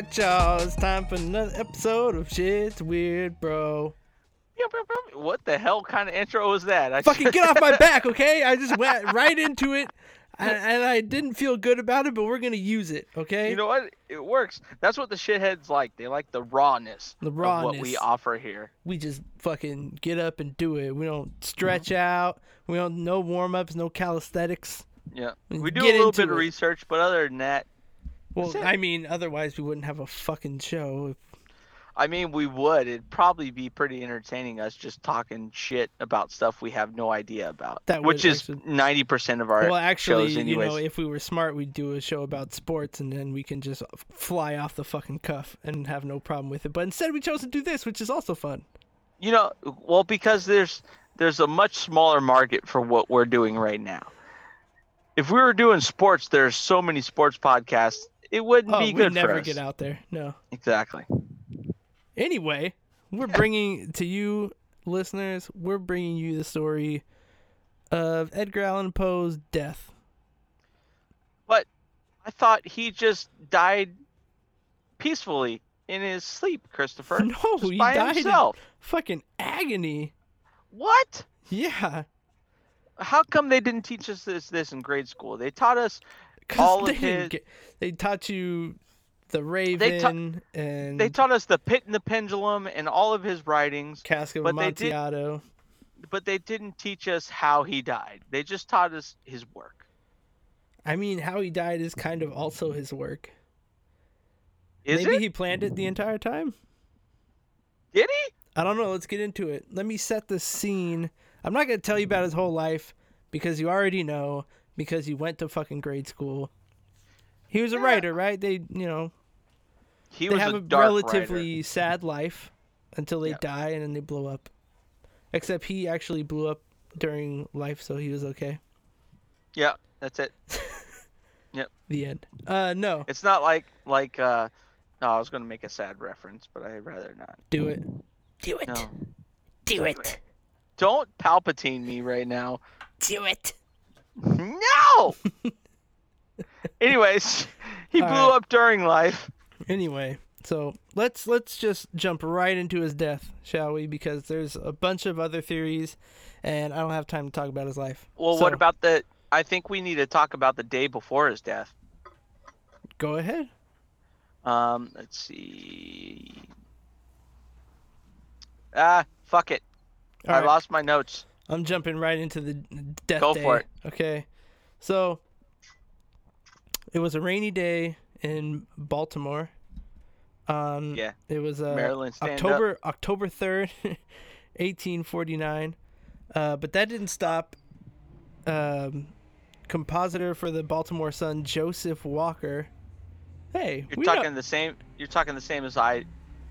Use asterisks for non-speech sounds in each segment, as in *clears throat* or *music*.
Right, y'all. It's time for another episode of Shit's Weird, bro. What the hell kind of intro was that? I Fucking *laughs* get off my back, okay? I just went right into it, *laughs* and, and I didn't feel good about it, but we're gonna use it, okay? You know what? It works. That's what the shitheads like. They like the rawness. The Of what we offer here. we just fucking get up and do it. We don't stretch Mm-hmm. out. We don't no warm ups, no calisthenics. Yeah. We do get a little bit of it. research, but other than that, Well, I mean, otherwise we wouldn't have a fucking show. I mean, we would. It'd probably be pretty entertaining us just talking shit about stuff we have no idea about. That which is ninety percent of our Well, actually, shows, you know, if we were smart, we'd do a show about sports, and then we can just fly off the fucking cuff and have no problem with it. But instead, we chose to do this, which is also fun. You know, well, because there's there's a much smaller market for what we're doing right now. If we were doing sports, there's so many sports podcasts. It wouldn't Oh, be good never for us. get out there. No. Exactly. Anyway, we're bringing to you, listeners, we're bringing you the story of Edgar Allan Poe's death. But I thought he just died peacefully in his sleep, Christopher. *laughs* No, he died in himself. fucking agony. What? Yeah. How come they didn't teach us this this in grade school? They taught us All they of his- get- they taught you the Raven They ta- and they taught us the pit and the pendulum and all of his writings, Cask of but they did- Amontillado. but they didn't teach us how he died. They just taught us his work. I mean, how he died is kind of also his work. Is Maybe it? he planned it the entire time. Did he? I don't know. Let's get into it. Let me set the scene. I'm not gonna tell you about his whole life because you already know because he went to fucking grade school. He was a Yeah. writer, right? They, you know, He they was have a a, relatively writer. sad life until they Yeah. die and then they blow up. Except he actually blew up during life, so he was okay. Yeah, that's it. *laughs* Yep. The end. Uh, no, It's not like like uh no, I was gonna make a sad reference, but I'd rather not. do it. Do it. No. Do it. Don't Palpatine me right now. Do it. No. *laughs* Anyways, he All blew right. up during life. Anyway, so let's let's just jump right into his death, shall we? Because there's a bunch of other theories, and I don't have time to talk about his life. Well, So, what about the? I think we need to talk about the day before his death. Go ahead. Um, let's see. Ah, fuck it. All I right, lost my notes. I'm jumping right into the death Go day. for it. Okay, so it was a rainy day in Baltimore. Um, Yeah, it was uh, Maryland stand up. October October third, *laughs* eighteen forty nine. Uh, but that didn't stop. Um, compositor for the Baltimore Sun, Joseph Walker. Hey, You're talking the same. You're talking the same as I,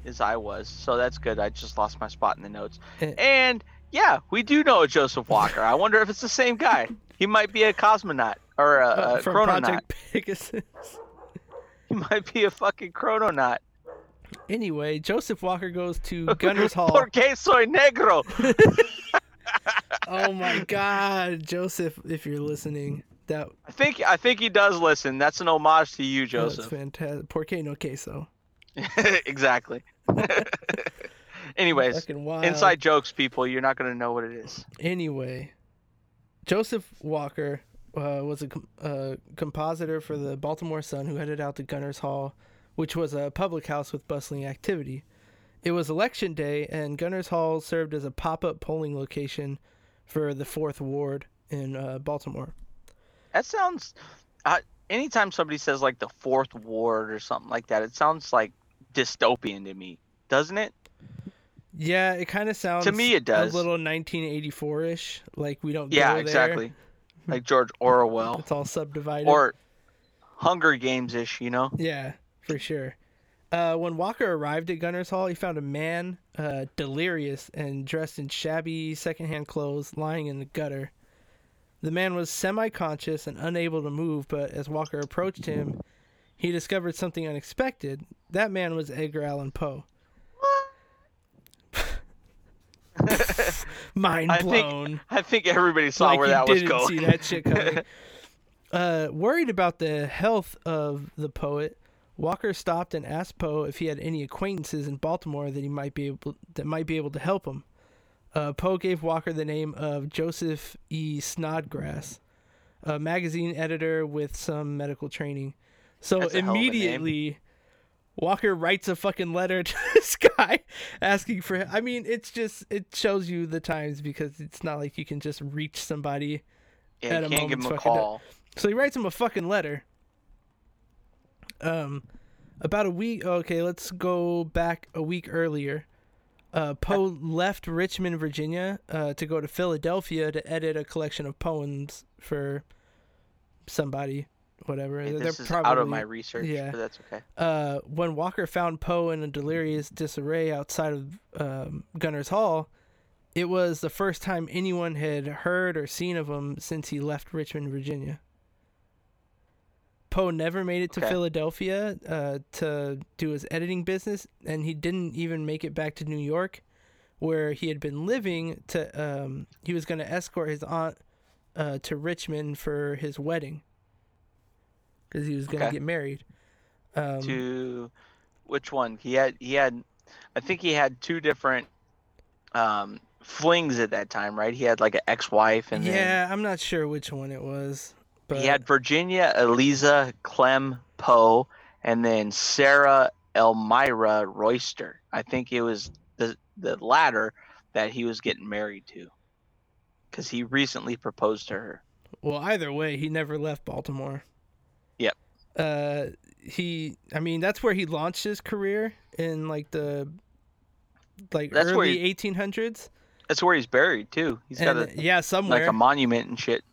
as I was. So that's good. I just lost my spot in the notes. Eh. And yeah, we do know a Joseph Walker. I wonder if it's the same guy. He might be a cosmonaut or a, uh, a from chrononaut. Project Pegasus. He might be a fucking chrononaut. Anyway, Joseph Walker goes to *laughs* Gunner's Hall. Porque soy negro. *laughs* oh my God, Joseph! If you're listening, that I think I think he does listen. That's an homage to you, Joseph. that's fantastic. Porque no queso. *laughs* exactly. Anyways, inside jokes, people. You're not gonna know what it is. Anyway, Joseph Walker uh, was a com- uh, compositor for the Baltimore Sun who headed out to Gunner's Hall, which was a public house with bustling activity. It was election day, and Gunner's Hall served as a pop up polling location for the 4th Ward in uh, Baltimore. That sounds. Uh, anytime somebody says like the fourth ward or something like that, it sounds like dystopian to me, doesn't it? Yeah, it kind of sounds to me, it does. a little 1984 ish. Like we don't Yeah, go there. exactly. *laughs* Like George Orwell It's all subdivided. or Hunger Games ish, you know? Yeah, for sure. Uh, when Walker arrived at Gunner's Hall, he found a man uh, delirious and dressed in shabby secondhand clothes lying in the gutter. The man was semi conscious and unable to move, but as Walker approached him, he discovered something unexpected. That man was Edgar Allan Poe. *laughs* Mind I blown. think I think everybody saw like where that was didn't going. see that shit coming. *laughs* uh, worried about the health of the poet, Walker stopped and asked Poe if he had any acquaintances in Baltimore that he might be able that might be able to help him. Uh, Poe gave Walker the name of Joseph E. Snodgrass, a magazine editor with some medical training. So That's a hell of a name. immediately, Walker writes a fucking letter *laughs* to this guy asking for. I mean, it's just it shows you the times because it's not like you can just reach somebody. Yeah, At a can't give him a call. So he writes him a fucking letter. Um, about a week. Okay, let's go back a week earlier. Uh, Poe left Richmond, Virginia, uh, to go to Philadelphia to edit a collection of poems for somebody, whatever. Hey, They're this is probably out of my research, yeah. but that's okay. uh, when Walker found Poe in a delirious disarray outside of um, Gunner's Hall, it was the first time anyone had heard or seen of him since he left Richmond, Virginia. Poe never made it to Okay. Philadelphia uh, to do his editing business, and he didn't even make it back to New York, where he had been living. To um, he was going to escort his aunt uh, to Richmond for his wedding, because he was going to Okay. get married. Um, to which one? He had he had I think he had two different um flings at that time, right? He had like an ex-wife and yeah, I'm not sure which one it was, but he had Virginia Eliza Clemm Poe and then Sarah Elmira Royster. I think it was the the latter that he was getting married to. Cuz he recently proposed to her. well, either way, he never left Baltimore. Yep. Uh, he, I mean, that's where he launched his career in like the like That's early 1800s. That's where he's buried too. He's got a yeah, somewhere. like a monument and shit.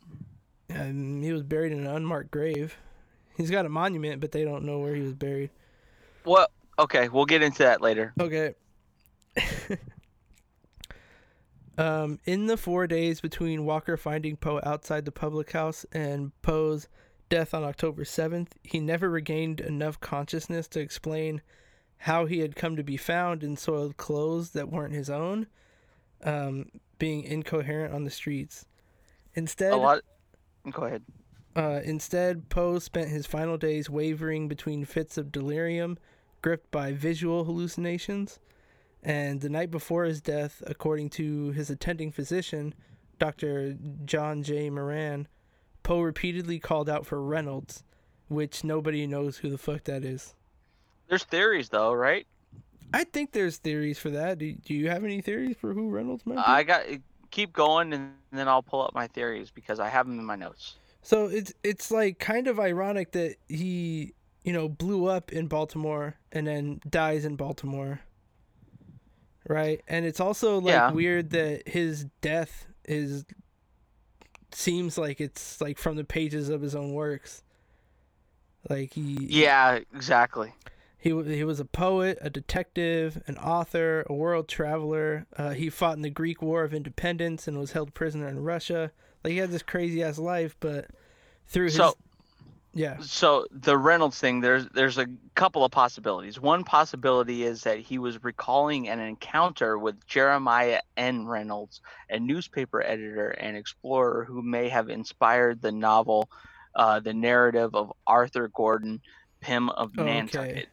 um, he was buried in an unmarked grave. He's got a monument, but they don't know where he was buried. Well, okay, we'll get into that later. Okay. *laughs* um, in the four days between Walker finding Poe outside the public house and Poe's death on October 7th, he never regained enough consciousness to explain how he had come to be found in soiled clothes that weren't his own, um, being incoherent on the streets. Instead, A lot Go ahead. uh, instead, Poe spent his final days wavering between fits of delirium, gripped by visual hallucinations. And the night before his death, according to his attending physician, Dr. John J. Moran, Poe repeatedly called out for Reynolds, which nobody knows who the fuck that is. There's theories though, right? I think there's theories for that. Do, do you have any theories for who Reynolds might be? I got keep going and then I'll pull up my theories because I have them in my notes. So it's it's like kind of ironic that he, you know, blew up in Baltimore and then dies in Baltimore. Right? And it's also like Yeah. weird that his death is seems like it's like from the pages of his own works. Like he Yeah, exactly. he he was a poet, a detective, an author, a world traveler. Uh, he fought in the Greek War of Independence and was held prisoner in Russia. Like he had this crazy ass life, but through his So yeah. so the Reynolds thing, there's there's a couple of possibilities. One possibility is that he was recalling an encounter with Jeremiah N. Reynolds, a newspaper editor and explorer who may have inspired the novel, uh, the narrative of Arthur Gordon, Pym of Nantucket. okay.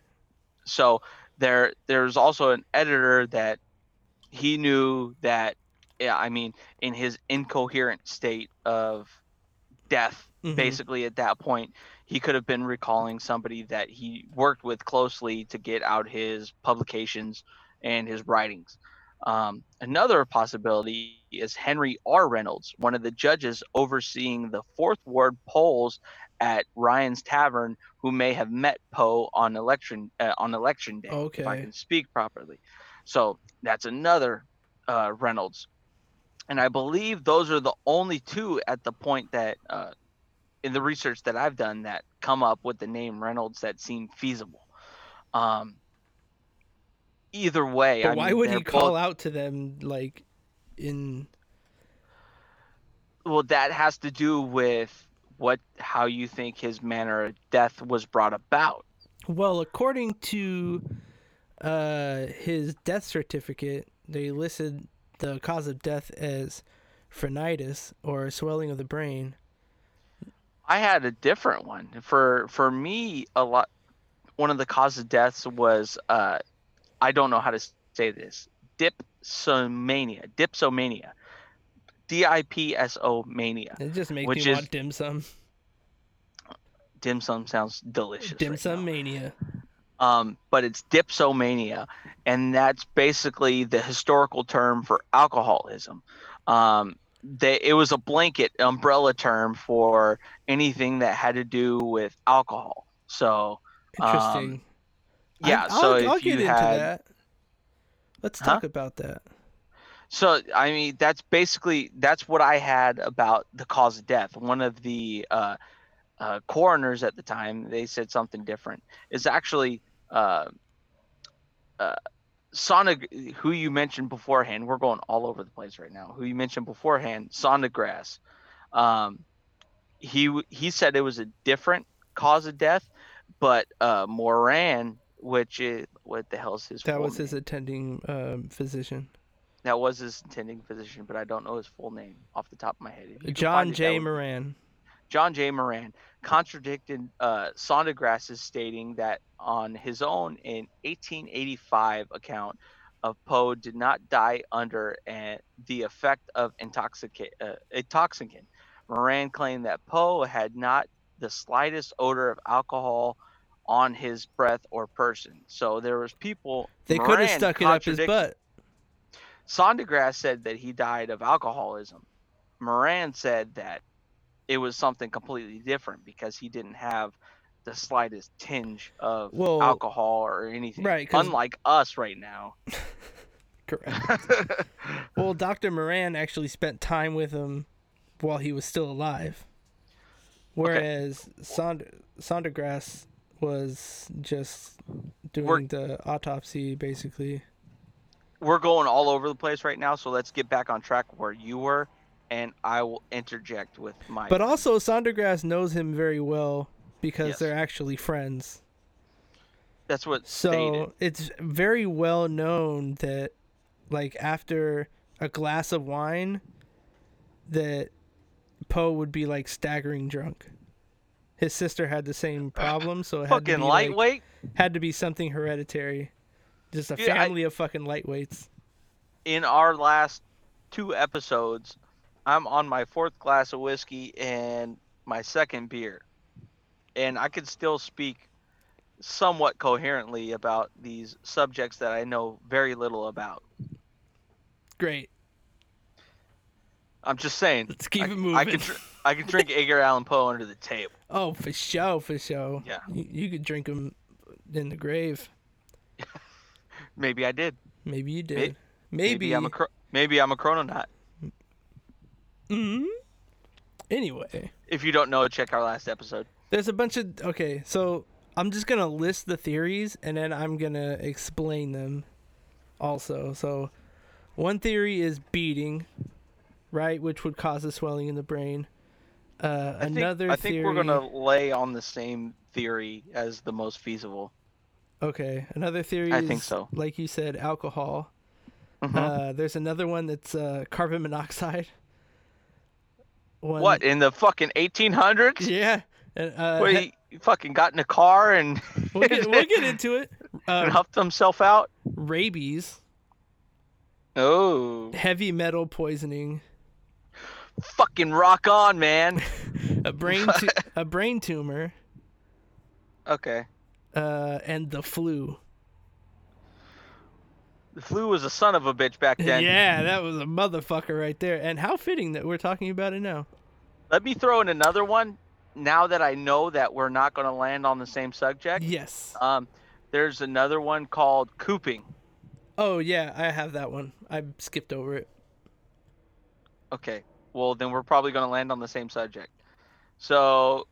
So there there's also an editor that he knew that yeah, I mean, in his incoherent state of death Mhm. basically at that point he could have been recalling somebody that he worked with closely to get out his publications and his writings. Um, another possibility is henry r. Reynolds one of the judges overseeing the fourth ward polls at ryan's tavern who may have met poe on election uh, on election day if i can speak properly. So that's another uh, reynolds. And i believe those are the only two at the point that uh, in the research that I've done that come up with the name Reynolds that seem feasible. Um, either way, why mean, would he they're call out to them like in Well, that has to do with what how you think his manner of death was brought about. well, according to uh his death certificate, they listed the cause of death as phrenitis or swelling of the brain. I had a different one for for me. A lot one of the causes of deaths was uh, I don't know how to say this. Dipsomania. Dipsomania. D I P S O mania. It just makes Which me is- want dim sum. Dim sum sounds delicious. Dim right sum now. mania. um, but it's dipsomania, and that's basically the historical term for alcoholism. Um, they, it was a blanket umbrella term for anything that had to do with alcohol. So Interesting. I- yeah, I'll, so I'll if get you into had, that. Let's Huh? talk about that. so I mean that's basically that's what I had about the cause of death. One of the uh, uh, coroners at the time they said something different. It's actually uh, uh, Sonic, who you mentioned beforehand. We're going all over the place right now. Who you mentioned beforehand, Sondergrass. Um, he he said it was a different cause of death, but uh, Moran, which is what the hell is his That was his attending um, physician. That was his attending physician, but I don't know his full name off the top of my head. If you can John it, J. Moran. John J. Moran contradicted uh, Sondergrass's stating that on his own in 1885 account of Poe did not die under uh, the effect of intoxica- uh, intoxicant. Moran claimed that Poe had not the slightest odor of alcohol on his breath or person. So there was people. They could have Moran stuck it up his butt. Sondergrass said that he died of alcoholism. Moran said that it was something completely different because he didn't have the slightest tinge of Well, alcohol or anything. right, Unlike us right now. *laughs* Correct. Well, Dr. Moran actually spent time with him while he was still alive. Whereas Sond- Sondergrass was just doing We're- the autopsy, basically. We're going all over the place right now, so let's get back on track where you were, and I will interject with my. But also, Sondergrass knows him very well because Yes. they're actually friends. that's what So stated. it's very well known that, like, after a glass of wine, that Poe would be like staggering drunk. His sister had the same *laughs* problem, so it had to Fucking be like, lightweight. had to be something hereditary. Just a Dude, I- family of fucking lightweights. in our last two episodes, I'm on my fourth glass of whiskey and my second beer. And I can still speak somewhat coherently about these subjects that I know very little about. Great. I'm just saying. Let's keep I, it I moving. can I can drink *laughs* Edgar Allan Poe under the table. Oh, for sure, for sure. Yeah. You, you could drink him in the grave. *laughs* Maybe I did. Maybe you did. May- Maybe. I'm a maybe I'm a chrononaut. Mhm. Anyway. If you don't know, check our last episode. There's a bunch of okay, so I'm just gonna list the theories and then I'm gonna explain them also. So one theory is beating, right, which would cause a swelling in the brain. Uh, I think, another I think theory. we're gonna lay on the same theory as the most feasible. Okay, another theory. I is, think so. Like you said, alcohol. Mhm. Uh, there's another one that's uh, carbon monoxide. One, what in the fucking 1800s? Yeah. And, uh, Where he fucking got in a car and, *laughs* we'll, get, we'll get into it. *laughs* and Uh, huffed himself out. rabies, Oh, heavy metal poisoning, fucking rock on, man. *laughs* a brain tu- a brain tumor, Okay, uh, and the flu. The flu was a son of a bitch back *laughs* then. Yeah, that was a motherfucker right there. And how fitting that we're talking about it now. Let me throw in another one. Now that I know that we're not going to land on the same subject, Yes. um, there's another one called cooping. Oh yeah, I have that one. I skipped over it. Okay, well then we're probably going to land on the same subject. So,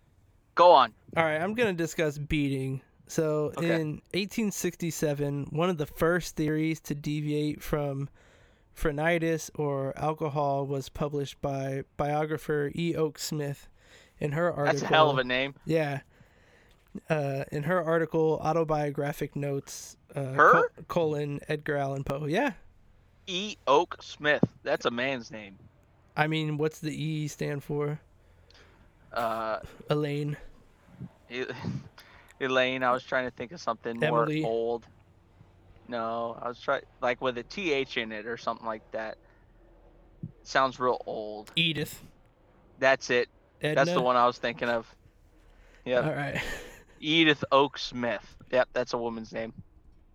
go on. All right, I'm going to discuss beating. So, Okay. in 1867, one of the first theories to deviate from phrenitis or alcohol was published by biographer E. Oakes Smith in her article. That's a hell of a name. Yeah. Uh, in her article, Autobiographic Notes, uh, Her? col- colon, Edgar Allan Poe. Yeah. E. Oakes Smith. That's a man's name. I mean, what's the E stand for? Uh, Elaine. *laughs* it, Elaine. I was trying to think of something Emily. more old. No, I was trying like with a th in it or something like that. Sounds real old. Edith. That's it. Edna. That's the one I was thinking of. Yeah. All right. Edith Oakes Smith. Yep, that's a woman's name.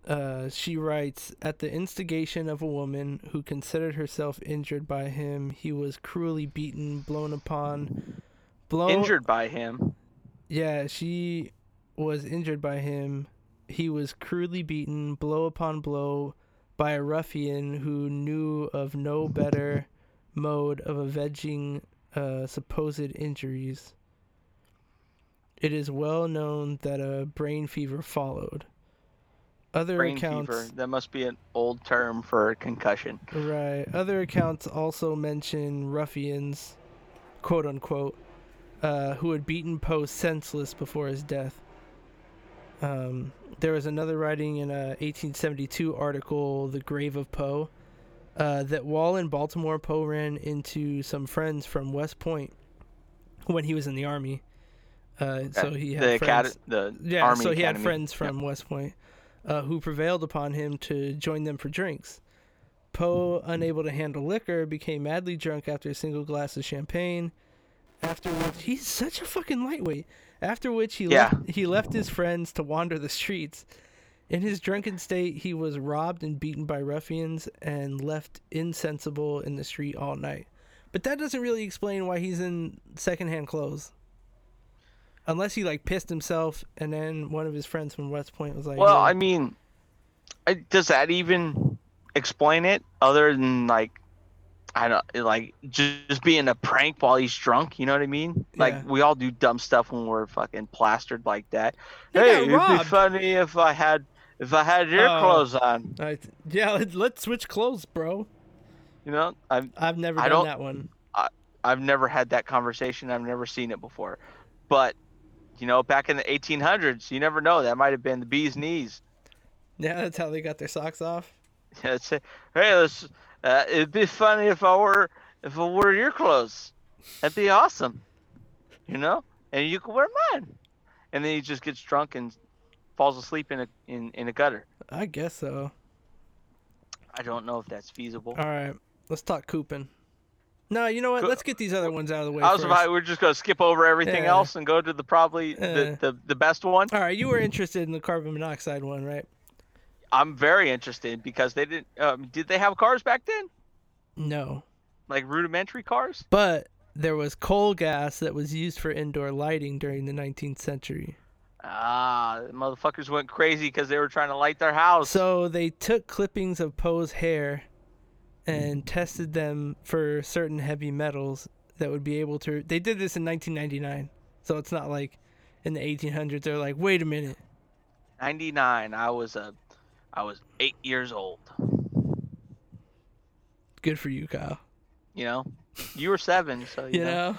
Uh, she writes, at the instigation of a woman who considered herself injured by him, he was cruelly beaten, blown upon, blown. Injured by him. Yeah, she was injured by him. He was cruelly beaten, blow upon blow, by a ruffian who knew of no better *laughs* mode of avenging uh, supposed injuries. It is well known that a brain fever followed. Other Brain accounts, fever. That must be an old term for concussion. right? Other accounts also mention ruffians, quote unquote, uh, who had beaten Poe senseless before his death. Um, there was another writing in a 1872 article, "The Grave of Poe," uh, that while in Baltimore, Poe ran into some friends from West Point when he was in the army. Uh, so he had the friends. acad- Yeah, Army so he had friends from West Point uh, who prevailed upon him to join them for drinks. Poe, unable to handle liquor, became madly drunk after a single glass of champagne. After which, he's such a fucking lightweight. After which, he Yeah. left, he left his friends to wander the streets. In his drunken state, he was robbed and beaten by ruffians and left insensible in the street all night. But that doesn't really explain why he's in secondhand clothes. Unless he like pissed himself, and then one of his friends from West Point was like, Well, "Hey, I mean, I, does that even explain it? Other than like, I don't like just, just being a prank while he's drunk. You know what I mean? Like we all do dumb stuff when we're fucking plastered like that. They hey, it'd be funny if I had if I had your Oh. clothes on. I, yeah, let's, let's switch clothes, bro." You know, I've I've never I done that one. I've never had that conversation. I've never seen it before, but. You know, back in the 1800s, you never know. That might have been the bee's knees. Yeah, that's how they got their socks off. Yeah, it's a, hey, let's. Uh, it'd be funny if I were if I wore your clothes. That'd be awesome. You know, and you could wear mine. And then he just gets drunk and falls asleep in a in, in a gutter. I guess so. I don't know if that's feasible. All right, let's talk cooping. No, you know what? Let's get these other ones out of the way I was about we're just gonna skip over everything Yeah. else and go to the probably the, the the best one. All right, you were interested in the carbon monoxide one, right? I'm very interested because they didn't. Um, did they have cars back then? No, Like rudimentary cars? but there was coal gas that was used for indoor lighting during the 19th century. Ah, the motherfuckers went crazy because they were trying to light their house. So they took clippings of Poe's hair and tested them for certain heavy metals that would be able to. They did this in 1999, so it's not like in the 1800s they're like, wait a minute. 99. I was a, I was eight years old. Good for you, Kyle. You know, you were seven, so you, *laughs* You know. know?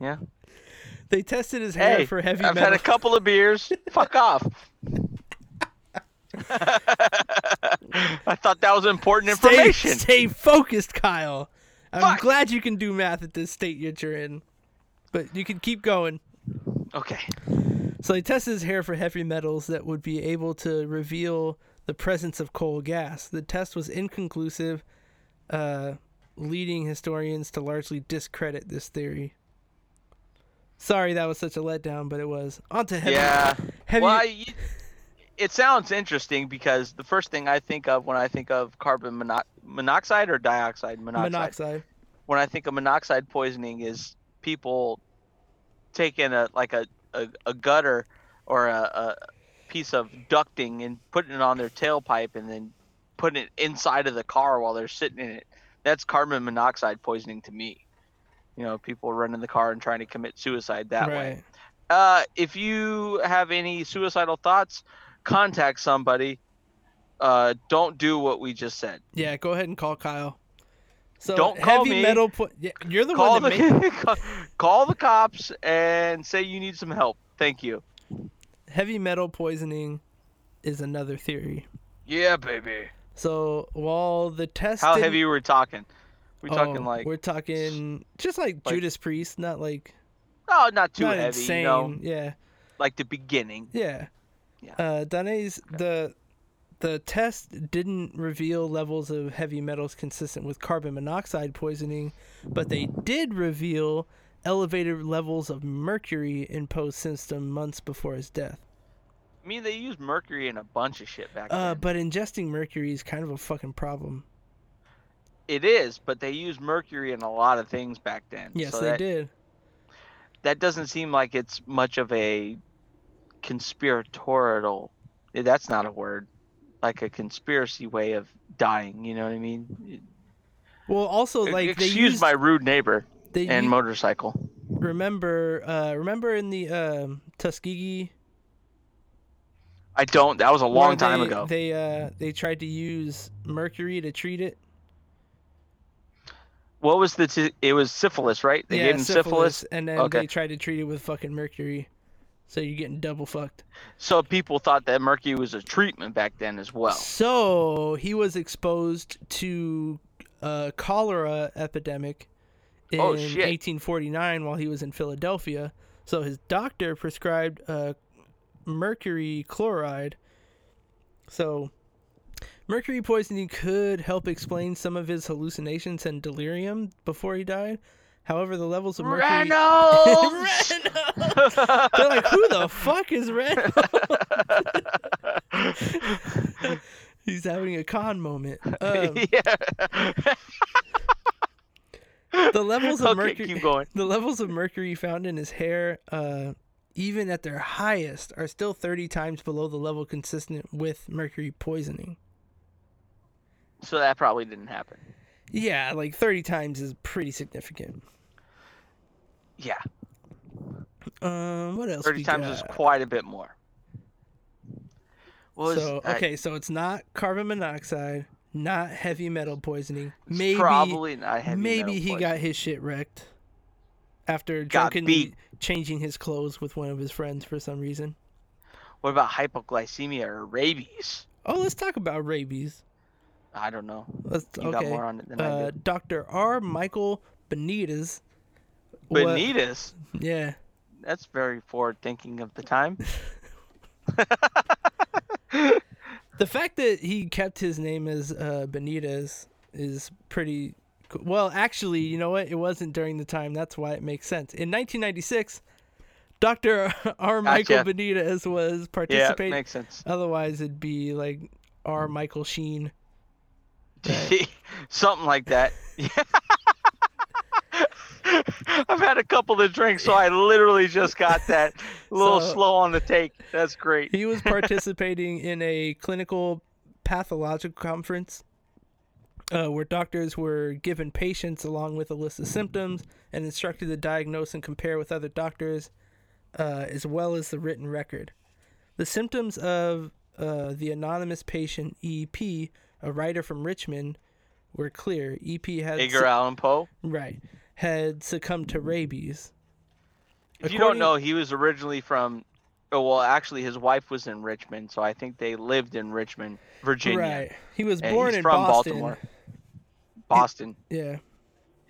Yeah. They tested his hair Hey, for heavy metals. I've metal. had a couple of beers. *laughs* Fuck off. *laughs* I thought that was important stay, information. stay focused, Kyle. I'm Fuck. glad you can do math at this state that you're in, but you can keep going. Okay. So they tested his hair for heavy metals that would be able to reveal the presence of coal gas. The test was inconclusive, uh, leading historians to largely discredit this theory. Sorry that was such a letdown, but it was. On to heavy. Yeah. heavy Well, I, it sounds interesting because the first thing I think of when I think of carbon mono- monoxide or dioxide monoxide, monoxide. when I think of monoxide poisoning is people taking a like a, a, a gutter or a, a piece of ducting and putting it on their tailpipe and then putting it inside of the car while they're sitting in it. That's carbon monoxide poisoning to me. You know, people running the car and trying to commit suicide that way. Uh, if you have any suicidal thoughts, contact somebody. Uh, don't do what we just said. Yeah, go ahead and call Kyle. So Don't call heavy me. metal. Po- yeah, you're the Call one that made the *laughs* call- call the cops and say you need some help. Thank you. Heavy metal poisoning is another theory. Yeah, baby. So while the test How heavy were we talking? We talking Oh, like we're talking just like, like- Judas Priest, not like oh, not too not heavy. insane. You know, Yeah. like the beginning. Yeah. Yeah. Uh, Dane's the the test didn't reveal levels of heavy metals consistent with carbon monoxide poisoning, but they did reveal elevated levels of mercury in Poe's system months before his death. I mean, they used mercury in a bunch of shit back Uh, then. but ingesting mercury is kind of a fucking problem. It is, but they used mercury in a lot of things back then. Yes, so they that, did. that doesn't seem like it's much of a conspiratorial. eh, That's not a word. Like a conspiracy way of dying. You know what I mean? Well, also like they Excuse used my rude neighbor they and motorcycle. remember uh remember in the um Tuskegee I don't. That was a long time they- ago. They uh they tried to use mercury to treat it. What was the? T- it was syphilis, right? They yeah, gave him syphilis. and then Okay. they tried to treat it with fucking mercury. So you're getting double fucked. So people thought that mercury was a treatment back then as well. So he was exposed to a cholera epidemic in Oh, 1849 while he was in Philadelphia. So his doctor prescribed uh, mercury chloride. So mercury poisoning could help explain some of his hallucinations and delirium before he died. However, the levels of mercury. *laughs* Reynolds. Reynolds! They're like, who the fuck is Reynolds? *laughs* He's having a con moment. *laughs* Um, yeah. The levels of okay, mercury, keep going. *laughs* the levels of mercury found in his hair, uh, even at their highest, are still 30 times below the level consistent with mercury poisoning. So that probably didn't happen. Yeah, like 30 times is pretty significant. Yeah, Um, what else? thirty we times is quite a bit more. Was so I- okay, so it's not carbon monoxide, not heavy metal poisoning. it's Maybe probably not heavy maybe he poisoning. got his shit wrecked after Got drunkenly beat. changing his clothes with one of his friends for some reason. What about hypoglycemia or rabies? Oh, let's talk about rabies. I don't know. Let's You got more on it than I Uh, do. Dr. R. Michael Benitez. Benitez. yeah. That's very forward thinking of the time. *laughs* *laughs* *laughs* The fact that he kept his name as uh, Benitez is pretty cool. Well, actually, you know what? It wasn't during the time. That's why it makes sense. In 1996, Dr. *laughs* R. Michael Gotcha. Benitez was participating. Yeah, makes sense. Otherwise, it'd be like R. Michael Sheen. *laughs* Something like that. *laughs* *laughs* I've had a couple of drinks, so I literally just got that *laughs* a little So- slow on the take. That's great. He was participating *laughs* in a clinical pathological conference uh, where doctors were given patients along with a list of symptoms and instructed to diagnose and compare with other doctors, uh, as well as the written record. The symptoms of uh, the anonymous patient EP, a writer from Richmond, were clear. EP had Edgar Allan Poe. right had succumbed to rabies. If you don't know, he was originally from. Oh well, actually, his wife was in Richmond, so I think they lived in Richmond, Virginia. Right, he was born he's in from Boston. Baltimore. Boston, Yeah.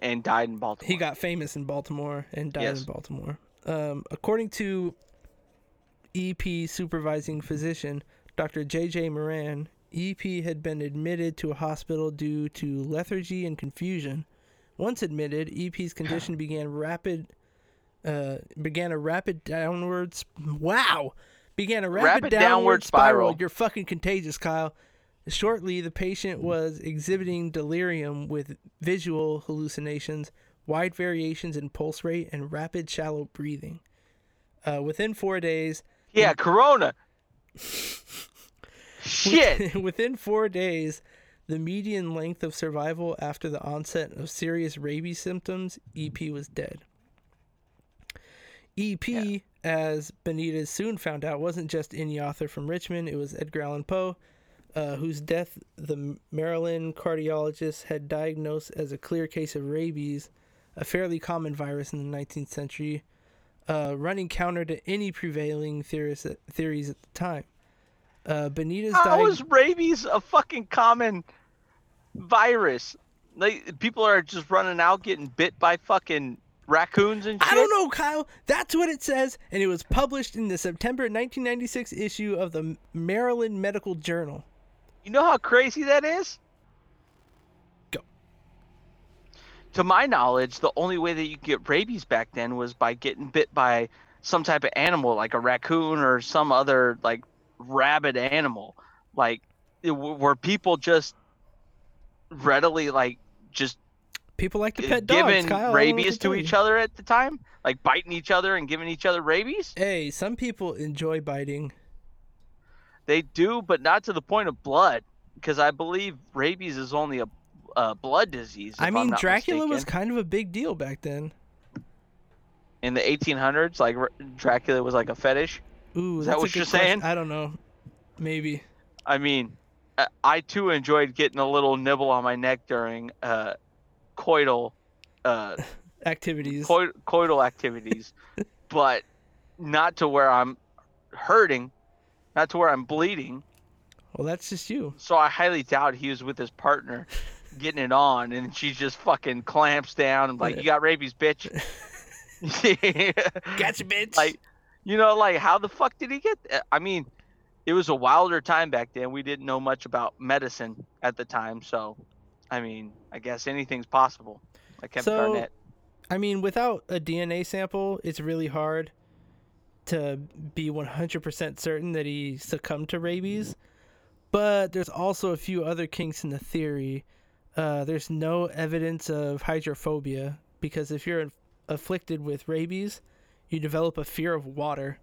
and died in Baltimore. He got famous in Baltimore and died Yes. in Baltimore. Um, according to EP supervising physician Dr. J.J. Moran, EP had been admitted to a hospital due to lethargy and confusion. Once admitted, EP's condition *clears throat* began rapid, uh, began a rapid downwards Wow, began a rapid, Rapid downward, downward spiral. spiral. You're fucking contagious, Kyle. Shortly, the patient was exhibiting delirium with visual hallucinations, wide variations in pulse rate, and rapid, shallow breathing. Uh, within four days, yeah, Corona. *laughs* Shit. *laughs* within four days, the median length of survival after the onset of serious rabies symptoms, EP was dead. EP, Yeah. as Benitez soon found out, wasn't just any author from Richmond, it was Edgar Allan Poe, uh, whose death the Maryland cardiologist had diagnosed as a clear case of rabies, a fairly common virus in the 19th century, uh, running counter to any prevailing theories, theories at the time. Uh, Benitez How died. is rabies a fucking common virus? Like people are just running out getting bit by fucking raccoons and shit? I don't know, Kyle. That's what it says, and it was published in the September 1996 issue of the Maryland Medical Journal. You know how crazy that is? Go. To my knowledge, the only way that you get rabies back then was by getting bit by some type of animal, like a raccoon or some other like rabid animal. Like, it, were people just readily like just People like to pet dogs, giving Kyle. I don't know what rabies to each other at the time? Like biting each other and giving each other rabies? Hey, some people enjoy biting. They do, but not to the point of blood, because I believe rabies is only a, a blood disease. I mean, Dracula was kind of a big deal back then. in the 1800s. Like Dracula was like a fetish. Ooh, Is that what you're question. saying? I don't know. Maybe. I mean, I- I too enjoyed getting a little nibble on my neck during uh, coital, uh, *laughs* Activities. coi- coital activities, *laughs* but not to where I'm hurting, not to where I'm bleeding. well, that's just you. So I highly doubt he was with his partner *laughs* getting it on, and she just fucking clamps down and like. "You got rabies, bitch." Gotcha, bitch. like, you know, like how the fuck did he get? th- I mean, it was a wilder time back then. We didn't know much about medicine at the time, so I mean, I guess anything's possible. Like Kevin So- Garnett. I mean, without a DNA sample, it's really hard to be 100% certain that he succumbed to rabies. But there's also a few other kinks in the theory. Uh, there's no evidence of hydrophobia because if you're afflicted with rabies, you develop a fear of water.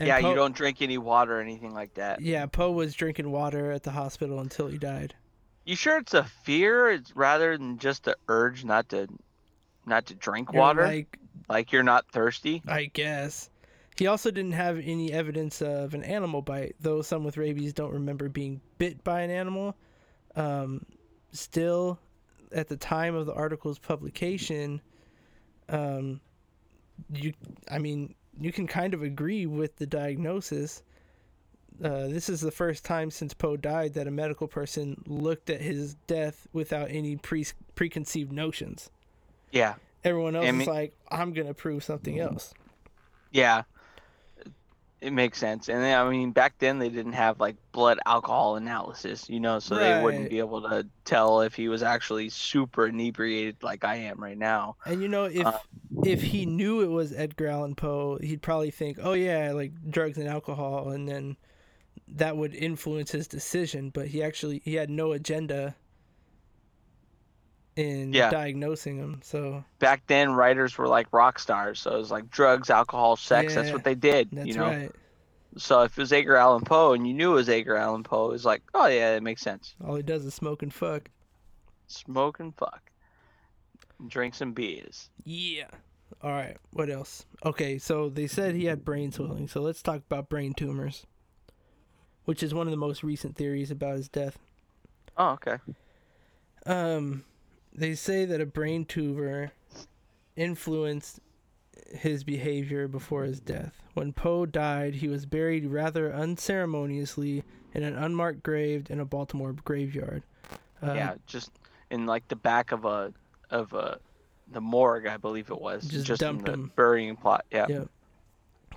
And Yeah, Poe- you don't drink any water or anything like that. Yeah, Poe was drinking water at the hospital until he died. You sure it's a fear? It's rather than just the urge not to, not to drink You're water. Like, Like, you're not thirsty. I guess. He also didn't have any evidence of an animal bite, though some with rabies don't remember being bit by an animal. Um, still, at the time of the article's publication, um, you, I mean, you can kind of agree with the diagnosis. Uh, this is the first time since Poe died that a medical person looked at his death without any pre- preconceived notions. Yeah, Everyone else I is like, I'm going to prove something else. yeah. It makes sense. And then, I mean, back then they didn't have like blood alcohol analysis, you know, so they wouldn't be able to tell if he was actually super inebriated like I am right now. And you know, if Uh, if he knew it was Edgar Allan Poe, he'd probably think, "Oh yeah, like drugs and alcohol," and then that would influence his decision. But he actually he had no agenda in Yeah. diagnosing them. So Back then, writers were like rock stars, so it was like drugs, alcohol, sex. That's what they did, that's you know. right. So if it was Edgar Allan Poe and you knew it was Edgar Allan Poe, it was like, oh yeah, it makes sense. All he does is smoke and fuck. Smoke and fuck, drink some beers. Yeah. All right. What else? Okay, so they said he had brain swelling. So let's talk about brain tumors, which is one of the most recent theories about his death. Oh, okay. Um, they say that a brain tumor influenced his behavior before his death. When Poe died, he was buried rather unceremoniously in an unmarked grave in a Baltimore graveyard. Uh, yeah, just in like the back of a of a the morgue, I believe it was. Just in dumped the him. burying plot. Yeah. Yeah.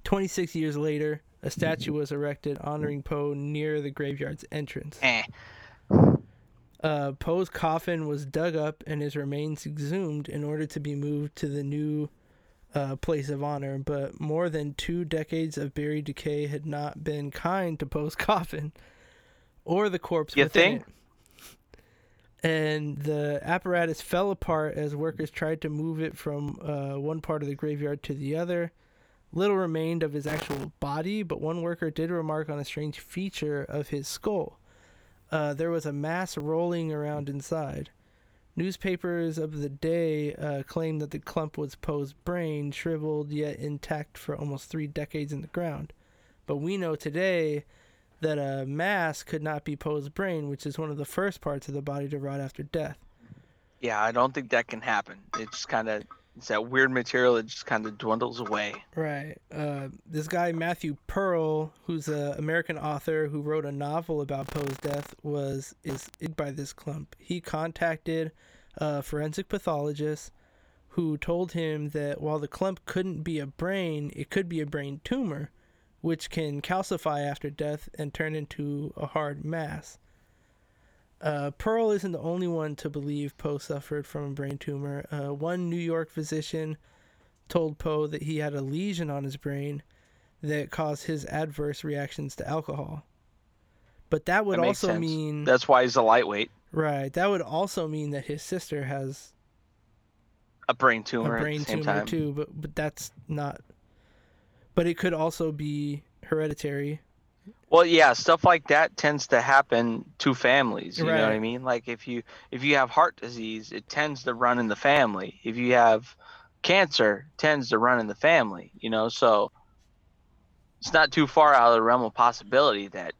26 years later, a statue was erected honoring Poe near the graveyard's entrance. Eh. Uh, Poe's coffin was dug up and his remains exhumed in order to be moved to the new uh, place of honor. But more than two decades of buried decay had not been kind to Poe's *laughs* coffin or the corpse You within think? it. And the apparatus fell apart as workers tried to move it from uh, one part of the graveyard to the other. Little remained of his actual body, but one worker did remark on a strange feature of his skull uh, there was a mass rolling around inside. Newspapers of the day uh, claimed that the clump was Poe's brain, shriveled yet intact for almost three decades in the ground. But we know today that a mass could not be Poe's brain, which is one of the first parts of the body to rot after death. Yeah, I don't think that can happen. It's kind of it's that weird material that just kind of dwindles away. Right. Uh, this guy Matthew Pearl, who's an American author who wrote a novel about Poe's death, was is by this clump. He contacted a forensic pathologist, who told him that while the clump couldn't be a brain, it could be a brain tumor, which can calcify after death and turn into a hard mass. Uh, Pearl isn't the only one to believe Poe suffered from a brain tumor. Uh, one New York physician told Poe that he had a lesion on his brain that caused his adverse reactions to alcohol. But that would That also sense. mean That's why he's a lightweight, right. That would also mean that his sister has a brain tumor a brain at the same tumor too, but but that's not. But it could also be hereditary. Well, yeah, stuff like that tends to happen to families. You know what I mean? Like if you if you have heart disease, it tends to run in the family. If you have cancer, it tends to run in the family. You know, so it's not too far out of the realm of possibility that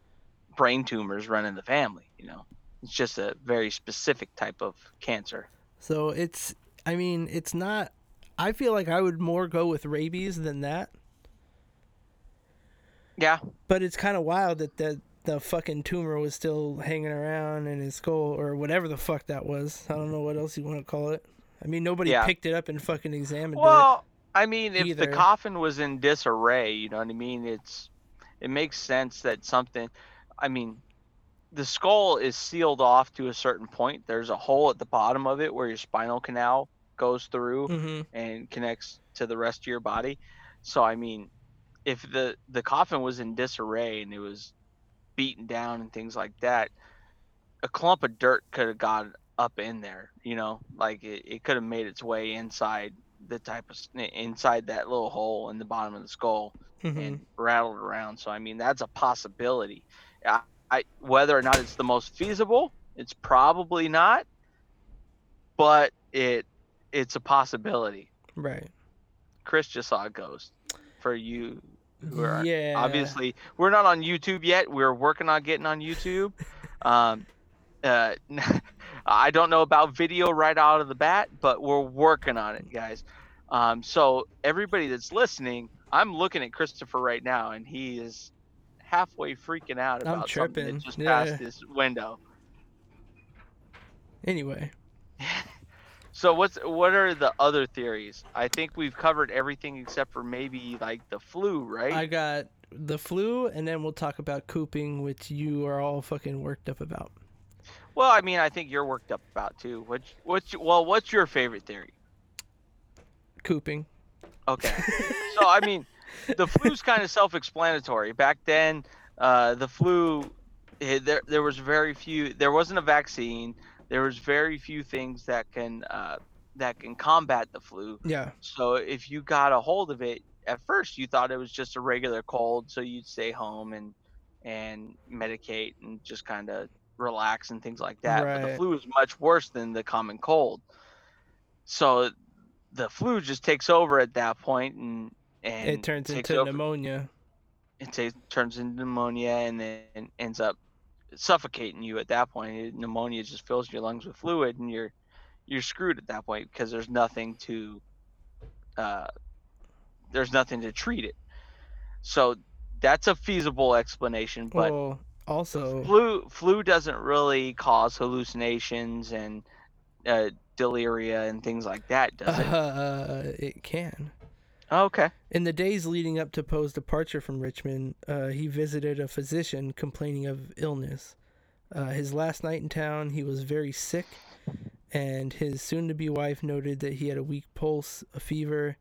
brain tumors run in the family. You know, it's just a very specific type of cancer. So it's. I mean, it's not. I feel like I would more go with rabies than that. Yeah, But it's kind of wild that the the fucking tumor was still hanging around in his skull or whatever the fuck that was. I don't know what else you want to call it. I mean, nobody Yeah. picked it up and fucking examined it. Well, I mean, if either. the coffin was in disarray, you know what I mean? It's it makes sense that something. I mean, the skull is sealed off to a certain point. There's a hole at the bottom of it where your spinal canal goes through it. hmm and connects to the rest of your body. So I mean, if the the coffin was in disarray and it was beaten down and things like that, a clump of dirt could have got up in there. You know, like it, it could have made its way inside the type of inside that little hole in the bottom of the skull hmm and rattled around. So I mean, that's a possibility. I, I whether or not it's the most feasible, it's probably not, but it it's a possibility. Right. Chris just saw a ghost. For you who are Yeah. obviously we're not on YouTube yet. We're working on getting on YouTube. *laughs* um, uh, *laughs* I don't know about video right out of the bat, but we're working on it, guys. Um, so everybody that's listening, I'm looking at Christopher right now, and he is halfway freaking out I'm about something that just Yeah. passed his window. Anyway, *laughs* So what's what are the other theories? I think we've covered everything except for maybe like the flu, right? I got the flu, and then we'll talk about cooping, which you are all fucking worked up about. Well, I mean, I think you're worked up about too. What's what's well, what's your favorite theory? Cooping. Okay, *laughs* so I mean, the flu's kind of self-explanatory. Back then, uh, the flu, eh, there there was very few. There wasn't a vaccine. There was very few things that can uh, that can combat the flu. Yeah. So if you got a hold of it, at first you thought it was just a regular cold, so you'd stay home and and medicate and just kind of relax and things like that. But the flu is much worse than the common cold. So the flu just takes over at that point and and it turns into over- pneumonia. It ta- turns into pneumonia and then ends up suffocating you at that point. Pneumonia just fills your lungs with fluid and you're you're screwed at that point because there's nothing to uh, there's nothing to treat it. So that's a feasible explanation, but well, also, flu flu doesn't really cause hallucinations and uh, deliria and things like that, does it? uh, it can. Oh, okay. In the days leading up to Poe's departure from Richmond, uh, he visited a physician complaining of illness. Uh, his last night in town, he was very sick, and his soon to be wife noted that he had a weak pulse, a fever,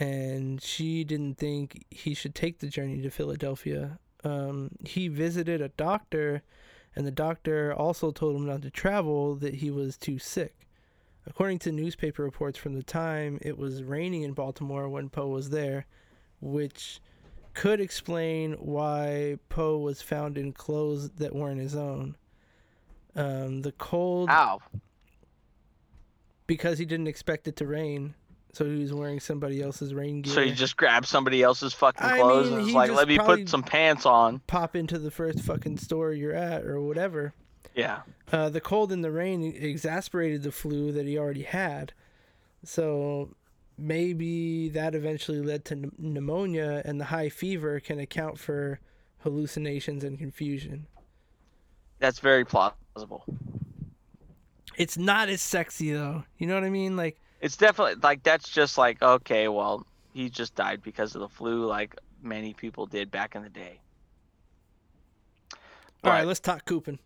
and she didn't think he should take the journey to Philadelphia. Um, he visited a doctor, and the doctor also told him not to travel, that he was too sick. According to newspaper reports from the time, it was raining in Baltimore when Poe was there, which could explain why Poe was found in clothes that weren't his own. Um, the cold, Ow. because he didn't expect it to rain, so he was wearing somebody else's rain gear. So he just grabbed somebody else's fucking I clothes mean, and was like, let me put some pants on. pop into the first fucking store you're at or whatever. Yeah. Uh, the cold and the rain exasperated the flu that he already had. So maybe that eventually led to pn- pneumonia, and the high fever can account for hallucinations and confusion. That's very plausible. It's not as sexy though. You know what I mean? Like it's definitely like that's just like okay, well, he just died because of the flu, like many people did back in the day. All right, But- let's talk cooping.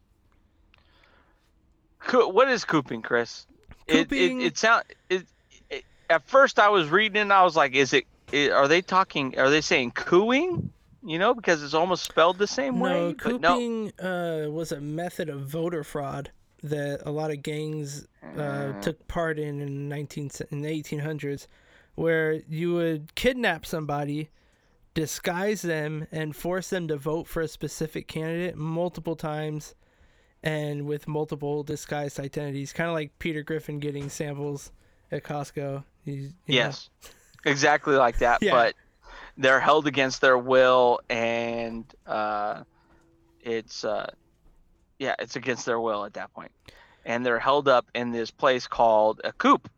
Coo- What is cooping, Chris? It, Cooping- it, it sound it, it, At first, I was reading and I was like, "Is it? are they talking? Are they saying cooing? You know, because it's almost spelled the same No, way." But no. cooping uh, was a method of voter fraud that a lot of gangs uh, took part in in 19 in the 1800s, where you would kidnap somebody, disguise them, and force them to vote for a specific candidate multiple times, and with multiple disguised identities, kind of like Peter Griffin getting samples at Costco. He's, you know. Yes, exactly like that. *laughs* Yeah. But they're held against their will, and uh, it's uh, yeah, it's against their will at that point, and they're held up in this place called a coop.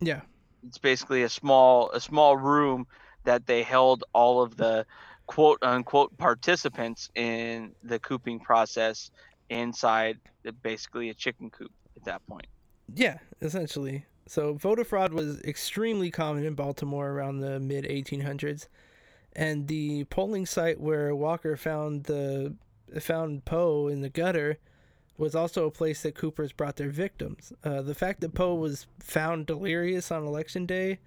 Yeah. It's basically a small a small room that they held all of the quote unquote participants in the cooping process inside the, basically a chicken coop at that point. Yeah, essentially. So voter fraud was extremely common in Baltimore around the mid 1800s, and the polling site where Walker found the found Poe in the gutter was also a place that Coopers brought their victims. Uh, the fact that Poe was found delirious on election day,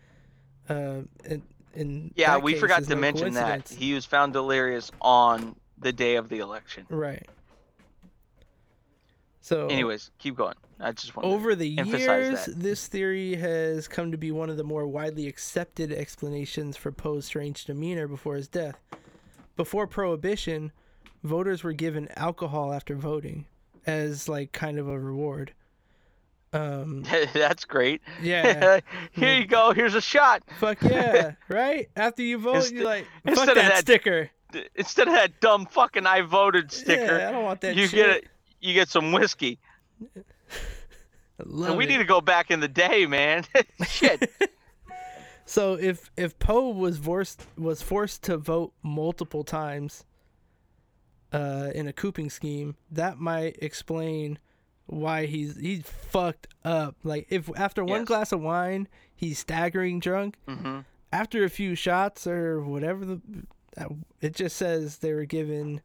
uh, in, in Yeah, we case forgot to no mention that he was found delirious on the day of the election. Right. So Anyways, keep going. I just want Over the emphasize years, that. this theory has come to be one of the more widely accepted explanations for Poe's strange demeanor before his death. Before Prohibition, voters were given alcohol after voting as like kind of a reward. Um, *laughs* That's great. yeah, *laughs* Here you go. Here's a shot. fuck *laughs* yeah, right? After you vote, Inst- you're like, instead fuck of that, that sticker. Instead of that dumb fucking "I voted" sticker, Yeah, I don't want that you shit. get it. You get some whiskey. *laughs* And we it. need to go back in the day, man. *laughs* Shit. *laughs* So if if Poe was forced was forced to vote multiple times uh, in a cooping scheme, that might explain why he's he's fucked up. Like if after one Yes. glass of wine he's staggering drunk, hmm after a few shots or whatever the it just says they were given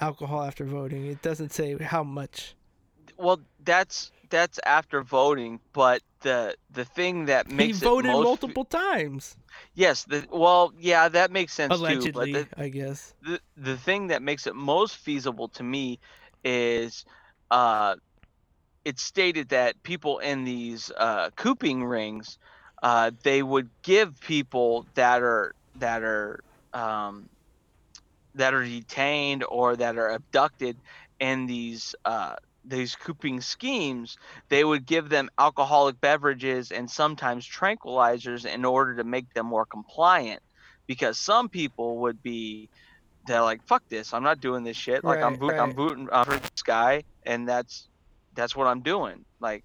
alcohol after voting. It doesn't say how much. Well, that's that's after voting, but the the thing that makes he voted multiple times yes, the well, yeah, that makes sense too. But allegedly, the, I guess. the the thing that makes it most feasible to me is uh it's stated that people in these uh cooping rings uh they would give people that are that are um that are detained or that are abducted in these uh these cooping schemes they would give them alcoholic beverages and sometimes tranquilizers in order to make them more compliant. Because some people would be they're like fuck this i'm not doing this shit. Like i'm Right, i'm right. voting uh, for this guy and that's that's what i'm doing. Like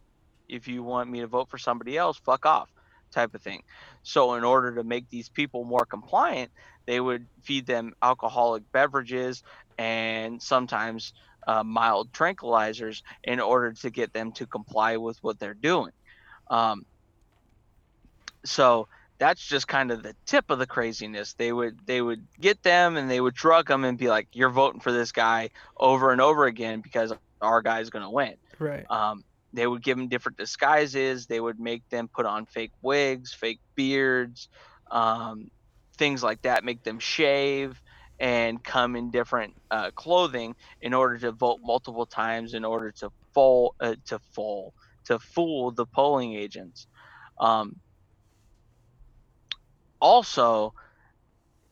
if you want me to vote for somebody else fuck off type of thing so in order to make these people more compliant they would feed them alcoholic beverages and sometimes uh, mild tranquilizers in order to get them to comply with what they're doing um, so that's just kind of the tip of the craziness. They would they would get them and they would drug them and be like, "You're voting for this guy over and over again because our guy's gonna win." Right. Um, they would give them different disguises. They would make them put on fake wigs, fake beards, um, things like that. Make them shave and come in different uh, clothing in order to vote multiple times in order to fool uh, to fool to fool the polling agents. Um, also,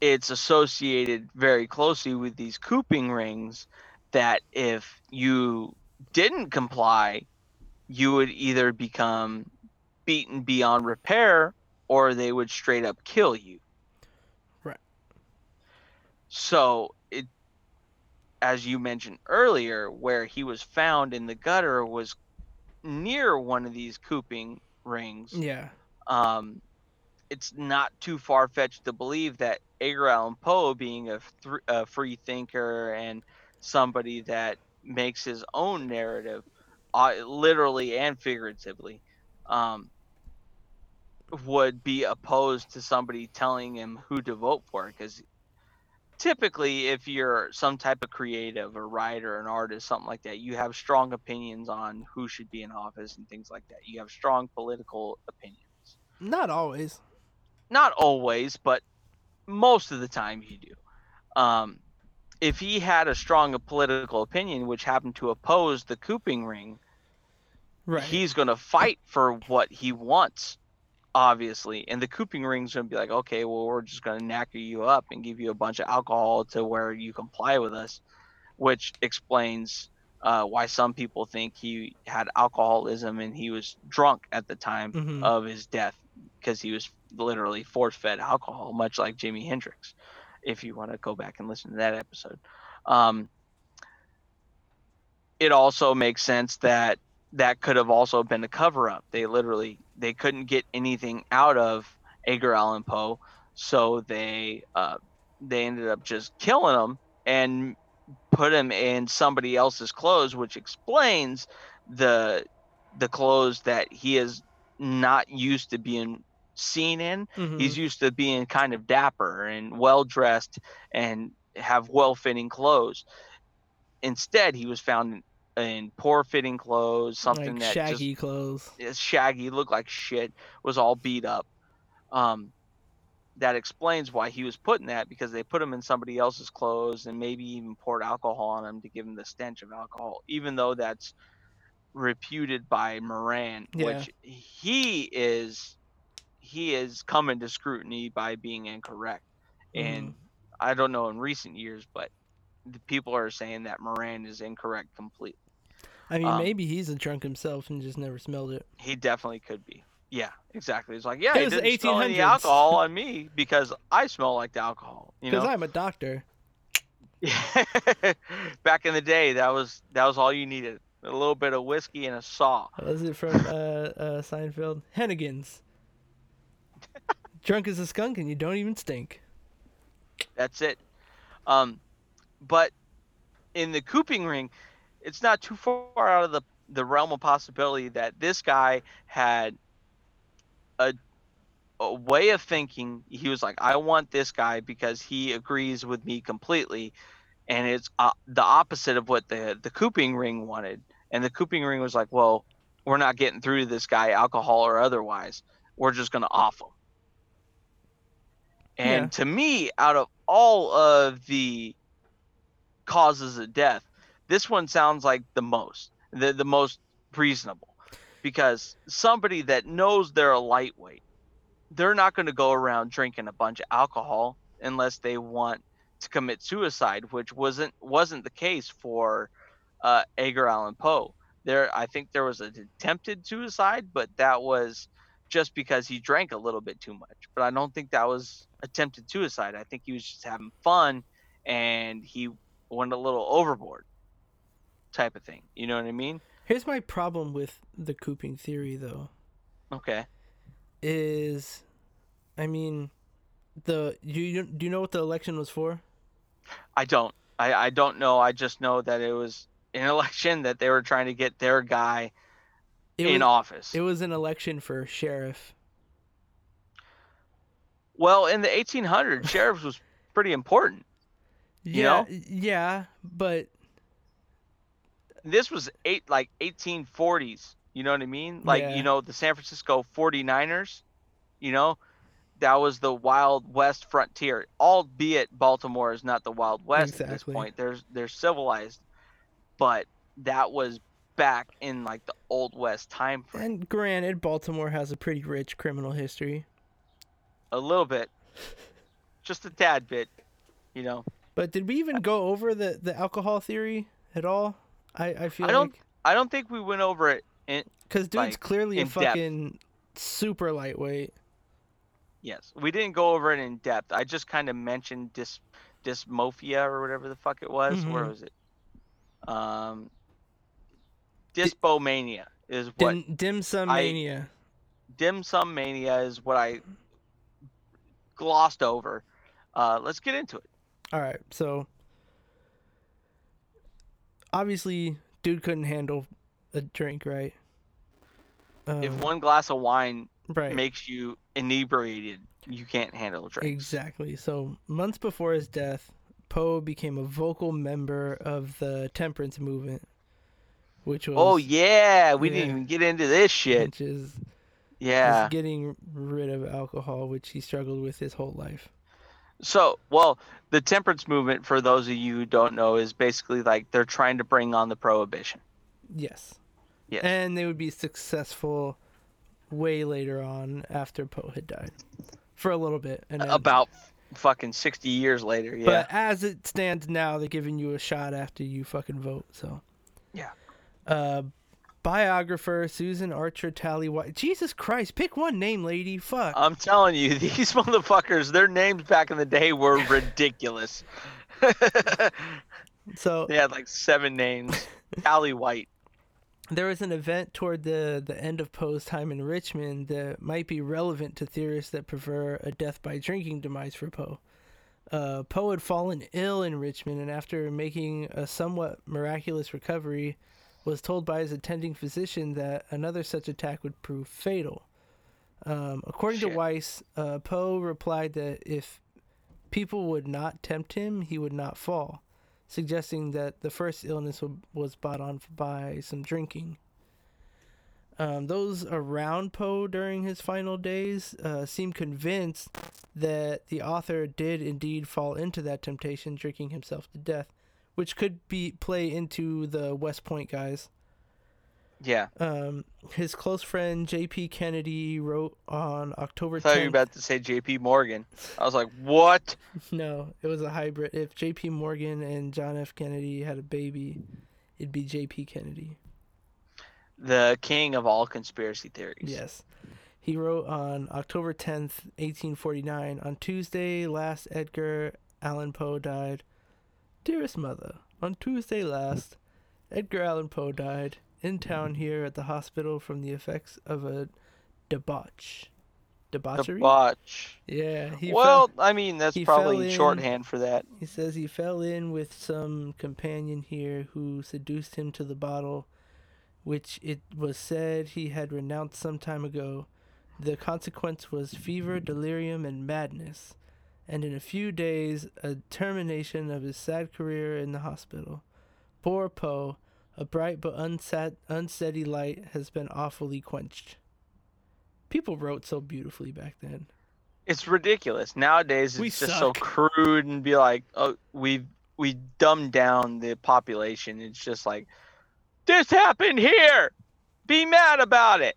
it's associated very closely with these cooping rings that if you didn't comply, you would either become beaten beyond repair or they would straight up kill you. Right. So it as you mentioned earlier, where he was found in the gutter was near one of these cooping rings Yeah. um, it's not too far fetched to believe that Edgar Allan Poe, being a, thr a free thinker and somebody that makes his own narrative, uh, literally and figuratively, um, would be opposed to somebody telling him who to vote for. Because typically if you're some type of creative or writer an artist something like that you have strong opinions on who should be in office and things like that. You have strong political opinions. Not always. not always but most of the time you do. Um, if he had a strong political opinion which happened to oppose the cooping ring Right. he's going to fight for what he wants obviously and the cooping ring's going to be like okay well we're just going to knacker you up and give you a bunch of alcohol to where you comply with us which explains uh, why some people think he had alcoholism and he was drunk at the time Mhm. of his death because he was literally force fed alcohol much like jimi hendrix if you want to go back and listen to that episode um, it also makes sense that that could have also been a cover up. They literally they couldn't get anything out of Edgar Allan Poe, so they uh, they ended up just killing him and put him in somebody else's clothes, which explains the the clothes that he is not used to being seen in. Mhm. He's used to being kind of dapper and well dressed and have well fitting clothes. Instead, he was found in, poor fitting clothes, something like that shaggy clothes. is shaggy, looked like shit, was all beat up. Um, that explains why he was put in that because they put him in somebody else's clothes and maybe even poured alcohol on him to give him the stench of alcohol, even though that's reputed by Moran, Yeah. which he is he is coming to scrutiny by being incorrect. And Mhm. I don't know in recent years, but the people are saying that Moran is incorrect completely. I mean, um, maybe he's a drunk himself and just never smelled it. He definitely could be. Yeah, exactly. It's like, yeah, It he didn't smell any alcohol on me because I smell like the alcohol. You Because I'm a doctor. *laughs* back in the day, that was that was all you needed. A little bit of whiskey and a saw. Was it from uh, uh, Seinfeld? Hennigan's. Drunk as a skunk and you don't even stink. That's it. Um, but in the cooping ring, it's not too far out of the the realm of possibility that this guy had a a way of thinking. He was like, I want this guy because he agrees with me completely, and it's uh, the opposite of what the the cooping ring wanted. And the cooping ring was like, well, we're not getting through to this guy, alcohol or otherwise. We're just gonna off him. And Yeah. to me, out of all of the causes of death, this one sounds like the most, the, the most reasonable. Because somebody that knows they're a lightweight, they're not going to go around drinking a bunch of alcohol unless they want to commit suicide, which wasn't wasn't the case for uh, Edgar Allan Poe. There, I think there was an attempted suicide, but that was just because he drank a little bit too much. But I don't think that was attempted suicide. I think he was just having fun and he went a little overboard, type of thing. You know what I mean? Here's my problem with the cooping theory, though. Okay. Is, I mean, the you, you do you know what the election was for? I don't. I, I don't know. I just know that it was an *laughs* election that they were trying to get their guy It in was, office. It was an election for sheriff. well, in the 1800s, sheriffs was pretty important. You Yeah, know? yeah, but This was eight like 1840s. You know what I mean? Like Yeah. you know the San Francisco 49ers. You know, that was the Wild West frontier. Albeit Baltimore is not the Wild West at this Exactly. point. There's they're civilized, but that was back in like the Old West time frame. and granted, Baltimore has a pretty rich criminal history. A little bit, just a tad bit. You know. But did we even go over the, the alcohol theory at all? I, I feel I don't- like I don't think we went over it. In, because dude's like, clearly a in depth. fucking super lightweight. yes, we didn't go over it in depth. I just kind of mentioned dys dysmorphia or whatever the fuck it was. Where Mhm. was it? Um, dyspomania is what Dim, dim sum I- mania. dim sum mania is what I glossed over. Uh, let's get into it. All right, so obviously, dude couldn't handle a drink, right? Um, if one glass of wine right. makes you inebriated. You can't handle a drink. Exactly. So months before his death, Poe became a vocal member of the temperance movement, which was Oh yeah, we Yeah. didn't even get into this shit. which is, is Yeah. getting rid of alcohol, which he struggled with his whole life. So, well, the temperance movement, for those of you who don't know, is basically like they're trying to bring on the prohibition. Yes. Yes. And they would be successful way later on after Poe had died, for a little bit, and then, About fucking sixty years later, yeah. But as it stands now, they're giving you a shot after you fucking vote. So. Yeah. Uh, biographer Susan Archer Talley Weiss. Jesus Christ, pick one name, lady. Fuck. I'm telling you, *laughs* these motherfuckers, their names back in the day were *laughs* ridiculous. *laughs* so they had like seven names. Callie White. there was an event toward the the end of Poe's time in Richmond that might be relevant to theorists that prefer a death by drinking demise for Poe. Uh, Poe had fallen ill in Richmond, and after making a somewhat miraculous recovery, was told by his attending physician that another such attack would prove fatal. Um, according Shit. to Weiss, uh, Poe replied that if people would not tempt him, he would not fall, suggesting that the first illness wa- was brought on by some drinking. Um, those around Poe during his final days uh, seem convinced that the author did indeed fall into that temptation, drinking himself to death, which could be play into the West Point guys. Yeah. Um, his close friend J.P. Kennedy wrote on October I thought you were about to say J.P. Morgan. I was like, what? *laughs* No, it was a hybrid. If J.P. Morgan and John F. Kennedy had a baby, it'd be J.P. Kennedy. The king of all conspiracy theories. Yes. He wrote on October 10th, 1849, on Tuesday last Edgar Allan Poe died. Dearest mother, on Tuesday last, Edgar Allan Poe died in town here at the hospital from the effects of a debauch. Debauchery? Debauch. yeah, he well, fell, I mean, that's probably in- shorthand for that. he says he fell in with some companion here who seduced him to the bottle, which it was said he had renounced some time ago. The consequence was fever, delirium, and madness, and in a few days, a termination of his sad career in the hospital. Poor Poe, a bright but unsat- unsteady light has been awfully quenched. People wrote so beautifully back then. It's ridiculous. Nowadays, it's We just so crude and be like, oh, we we dumbed down the population. It's just like, this happened here. Be mad about it.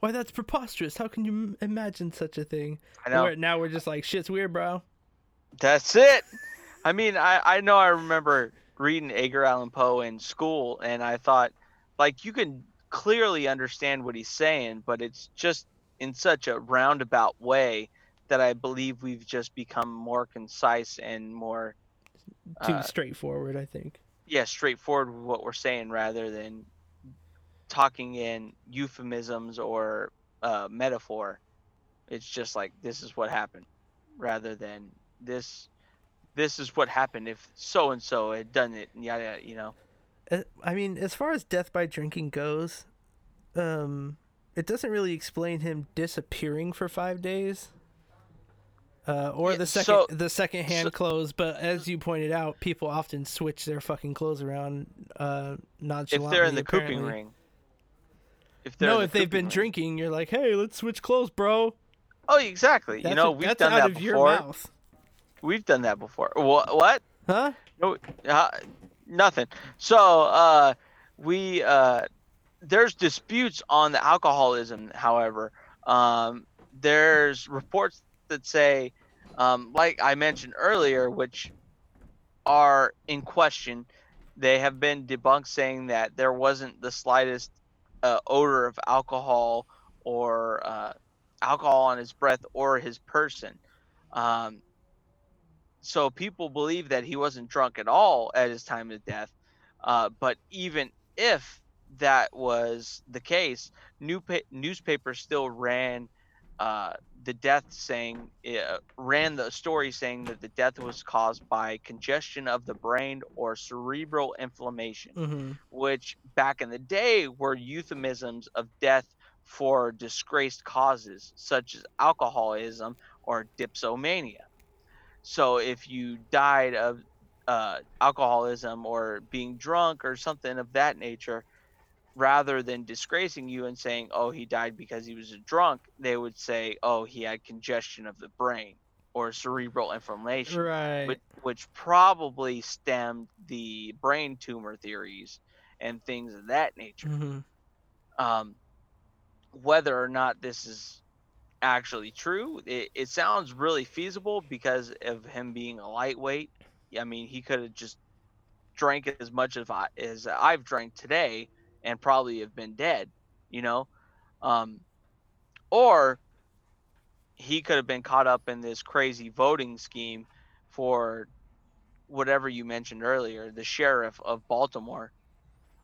Why, that's preposterous. How can you m- imagine such a thing? I know. Where now we're just like, shit's weird, bro. That's it. I mean, I, I know I remember reading Edgar Allan Poe in school, and I thought, like, you can clearly understand what he's saying, but it's just in such a roundabout way that I believe we've just become more concise and more, Too Uh, straightforward, I think. yeah, straightforward with what we're saying rather than talking in euphemisms or uh, metaphor. It's just like this is what happened, rather than this. This is what happened if so and so had done it, and yada, you know. Uh, I mean, as far as death by drinking goes, um, it doesn't really explain him disappearing for five days. Uh, or Yeah, the second so- the second hand so- clothes, but as you pointed out, people often switch their fucking clothes around uh, nonchalantly. If they're in the cooping apparently. ring. If they're no, the if they've been drinking, you're like, hey, let's switch clothes, bro. Oh, exactly. That's you know, a- we've that's done out that of your before. mouth, We've done that before. What? What? huh? No, uh, nothing. So, uh, we uh, there's disputes on the alcoholism. However, um, there's reports that say, um, like I mentioned earlier, which are in question. They have been debunked, saying that there wasn't the slightest uh, odor of alcohol or uh, alcohol on his breath or his person. Um, so people believe that he wasn't drunk at all at his time of death. Uh, but even if that was the case, new pa- newspapers still ran uh, the death saying uh, ran the story saying that the death was caused by congestion of the brain or cerebral inflammation, Mm-hmm. which back in the day were euphemisms of death for disgraced causes such as alcoholism or dipsomania. So if you died of uh, alcoholism or being drunk or something of that nature, rather than disgracing you and saying, "Oh, he died because he was a drunk," they would say, "Oh, he had congestion of the brain or cerebral inflammation," Right. which, which probably stemmed the brain tumor theories and things of that nature. hmm Um, whether or not this is actually true, it, it sounds really feasible because of him being a lightweight. I mean, he could have just drank as much as, I, as I've drank today and probably have been dead, you know? Um, or he could have been caught up in this crazy voting scheme for whatever you mentioned earlier, the sheriff of Baltimore,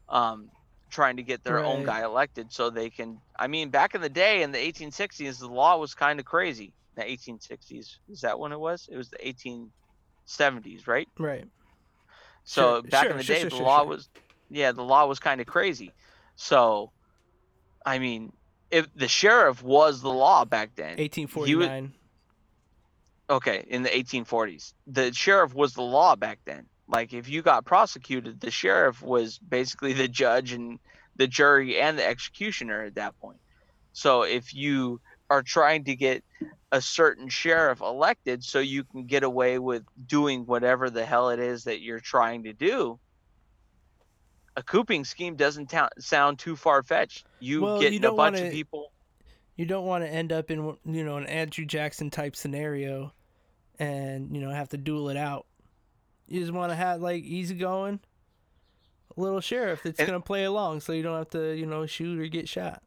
um, trying to get their own guy elected so they can. I mean, back in the day in the 1860s, the law was kind of crazy. The 1860s is that when it was? It was the 1870s, right? Right. So Sure, back sure, in the sure, day, the law was, yeah, the law was kind of crazy. So, I mean, if the sheriff was the law back then, 1849. okay, in the 1840s, the sheriff was the law back then. Like, if you got prosecuted, the sheriff was basically the judge and the jury and the executioner at that point. So, if you are trying to get a certain sheriff elected so you can get away with doing whatever the hell it is that you're trying to do, a cooping scheme doesn't ta- sound too far fetched. You Well, get you a bunch wanna- of people. you don't want to end up in you know an Andrew Jackson type scenario, and you know have to duel it out. You just want to have like easygoing, little sheriff that's And- gonna play along, so you don't have to you know shoot or get shot.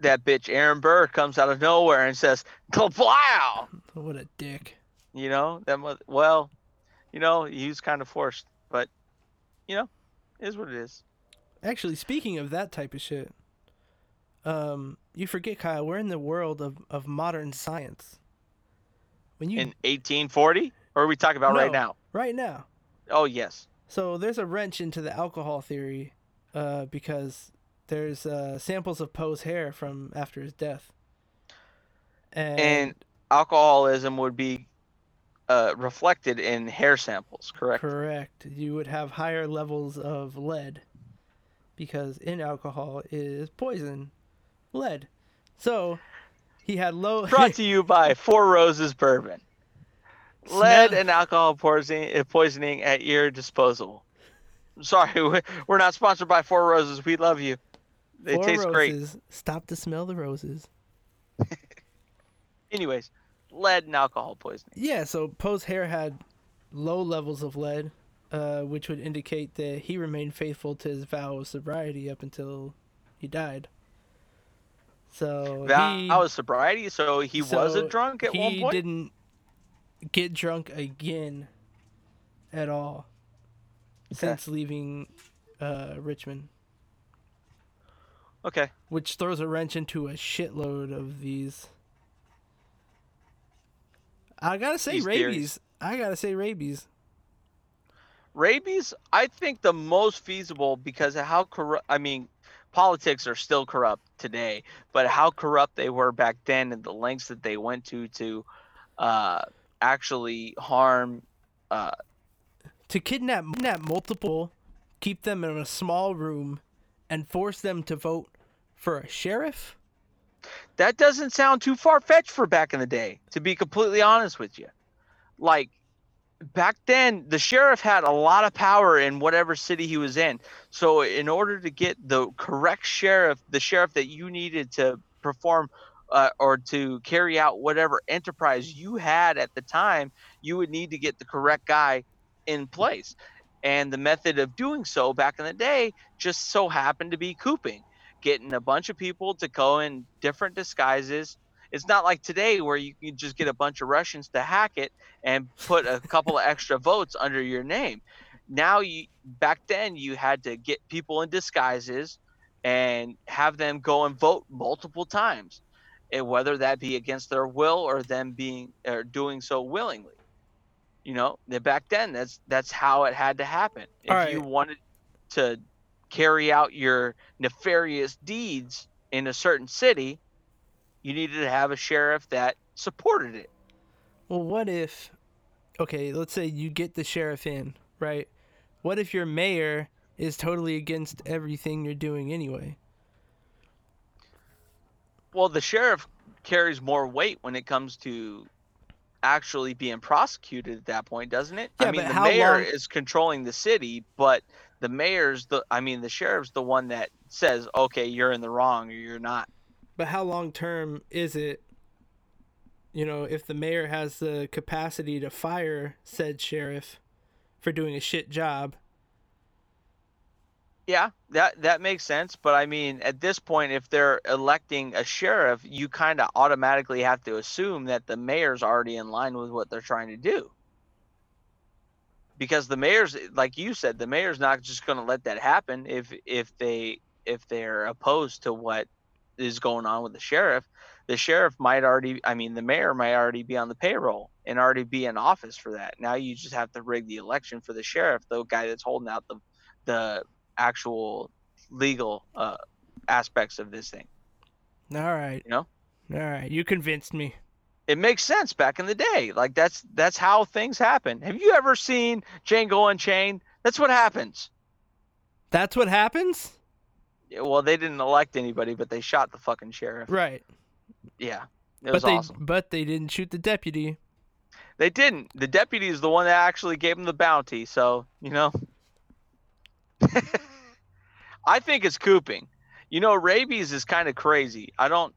That bitch Aaron Burr comes out of nowhere and says, "Wow!" *laughs* What a dick. You know that. mo- Well, you know he was kind of forced, but you know, it is what it is. Actually, speaking of that type of shit, um, you forget Kyle, we're in the world of, of modern science. When you In 1840, or are we talking about right now? right now, Oh yes. So there's a wrench into the alcohol theory, uh, because there's uh, samples of Poe's hair from after his death. And, And alcoholism would be uh, reflected in hair samples, correct? correct, you would have higher levels of lead, because in alcohol is poison, lead. So he had low. *laughs* Brought to you by Four Roses Bourbon. Lead and alcohol poisoning, uh, at your disposal. Sorry, *laughs* we- we're not sponsored by Four Roses. We love you. They Four taste great. roses. Stop to smell the roses. *laughs* Anyways, lead and alcohol poisoning. Yeah, so Poe's hair had low levels of lead, uh, which would indicate that he remained faithful to his vow of sobriety up until he died. So That he, was sobriety, so he wasn't drunk at one point. He didn't get drunk again at all since leaving uh, Richmond, Okay. which throws a wrench into a shitload of these. I gotta say These rabies. theories. I gotta say rabies. Rabies, I think the most feasible because of how corrupt. I mean, politics are still corrupt today, but how corrupt they were back then and the lengths that they went to to uh, actually harm. Uh, to kidnap kidnap multiple, keep them in a small room, and force them to vote for a sheriff. that doesn't sound too far fetched for back in the day, to be completely honest with you. Like back then, the sheriff had a lot of power in whatever city he was in. So, in order to get the correct sheriff, the sheriff that you needed to perform uh, or to carry out whatever enterprise you had at the time, you would need to get the correct guy in place. And the method of doing so back in the day just so happened to be cooping getting a bunch of people to go in different disguises. It's not like today where you can just get a bunch of Russians to hack it and put a couple of extra votes under your name. Now you back then you had to get people in disguises and have them go and vote multiple times. And whether that be against their will or them being or doing so willingly. You know, back then that's that's how it had to happen. If All you wanted to carry out your nefarious deeds, in a certain city, you needed to have a sheriff that supported it. Well, what if, okay, let's say you get the sheriff in, right? What if your mayor is totally against everything you're doing anyway? Well, the sheriff carries more weight when it comes to actually being prosecuted at that point, doesn't it? Yeah, I mean, the mayor long- is controlling the city, but the mayor's the I mean, the sheriff's the one that says, "Okay, you're in the wrong or you're not." But how long term is it? You know, if the mayor has the capacity to fire said sheriff for doing a shit job, Yeah, that that makes sense, but I mean, at this point if they're electing a sheriff, you kind of automatically have to assume that the mayor's already in line with what they're trying to do. Because the mayor's like you said, the mayor's not just going to let that happen if if they if they're opposed to what is going on with the sheriff. The sheriff might already I mean, the mayor might already be on the payroll and already be in office for that. Now you just have to rig the election for the sheriff, the guy that's holding out the the actual legal uh, aspects of this thing. all right. You know? All right, you convinced me. It makes sense back in the day. Like that's that's how things happen. Have you ever seen Django Unchained? That's what happens. That's what happens? Well, they didn't elect anybody, but they shot the fucking sheriff. Right. Yeah, it but was they awesome. but they didn't shoot the deputy. They didn't. The deputy is the one that actually gave him the bounty. So you know, *laughs* I think it's cooping. You know, rabies is kind of crazy. I don't.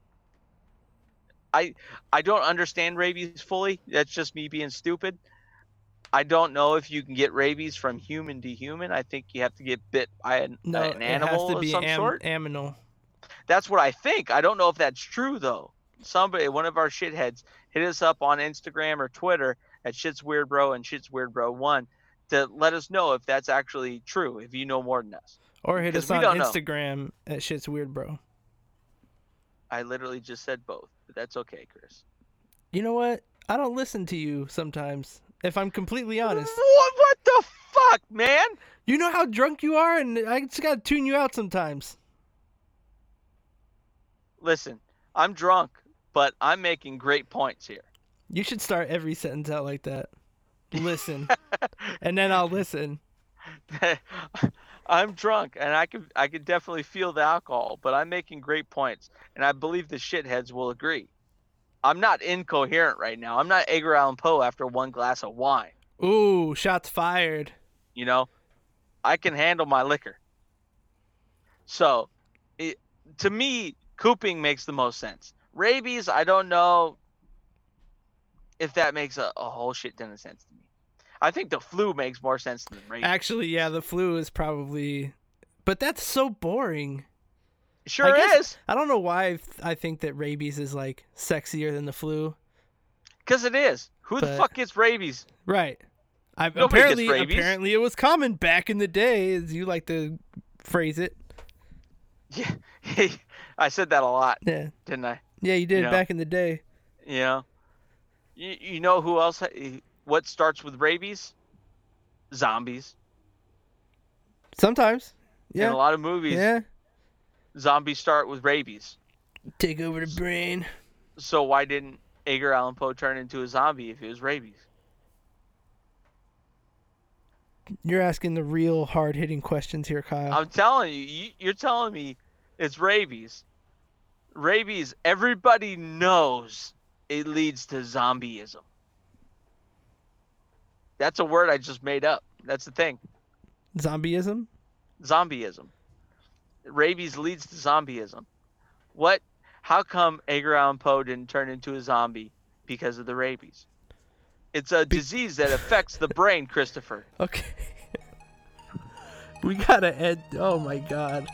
I I don't understand rabies fully. That's just me being stupid. I don't know if you can get rabies from human to human. I think you have to get bit by an, No, an it animal has to be some am- sort. aminal. That's what I think. I don't know if that's true though. Somebody, one of our shitheads, hit us up on Instagram or Twitter at Shits Weird Bro and Shits Weird Bro One to let us know if that's actually true. If you know more than us, Or hit us on don't know. Instagram at shit's weird, bro. I literally just said both, but that's okay, Chris. You know what? I don't listen to you sometimes. If I'm completely honest, What, what the fuck, man? you know how drunk you are, and I just gotta tune you out sometimes. Listen, I'm drunk, but I'm making great points here. You should start every sentence out like that. Listen, *laughs* and then I'll listen. *laughs* I'm drunk and I can I can definitely feel the alcohol, but I'm making great points, and I believe the shitheads will agree. I'm not incoherent right now. I'm not Edgar Allan Poe after one glass of wine. Ooh, shots fired. You know, I can handle my liquor. So, it, to me, cooping makes the most sense. Rabies, I don't know if that makes a, a whole shit ton of sense to me. I think the flu makes more sense than rabies. Actually, yeah, the flu is probably, but that's so boring. Sure I guess- is. I don't know why I think that rabies is like sexier than the flu. Because it is. Who the fuck gets rabies? Right. I, apparently, rabies. apparently, it was common back in the day, as you like to phrase it. Yeah, *laughs* I said that a lot, Yeah, didn't I? yeah, you did know. back in the day. Yeah. You, you know who else? What starts with rabies? Zombies. Sometimes, Yeah. In a lot of movies, yeah. Zombies start with rabies. Take over the brain. So why didn't Edgar Allan Poe turn into a zombie if it was rabies? You're asking the real hard hitting questions here, Kyle. I'm telling you, you, you're telling me it's rabies. Rabies, everybody knows it leads to zombieism. That's a word I just made up. That's the thing. Zombieism. Zombieism. Rabies leads to zombieism. What? How come Edgar Allan Poe didn't turn into a zombie because of the rabies? It's a Be- disease that affects the brain, Christopher. *laughs* Okay. *laughs* we gotta end. Oh my god.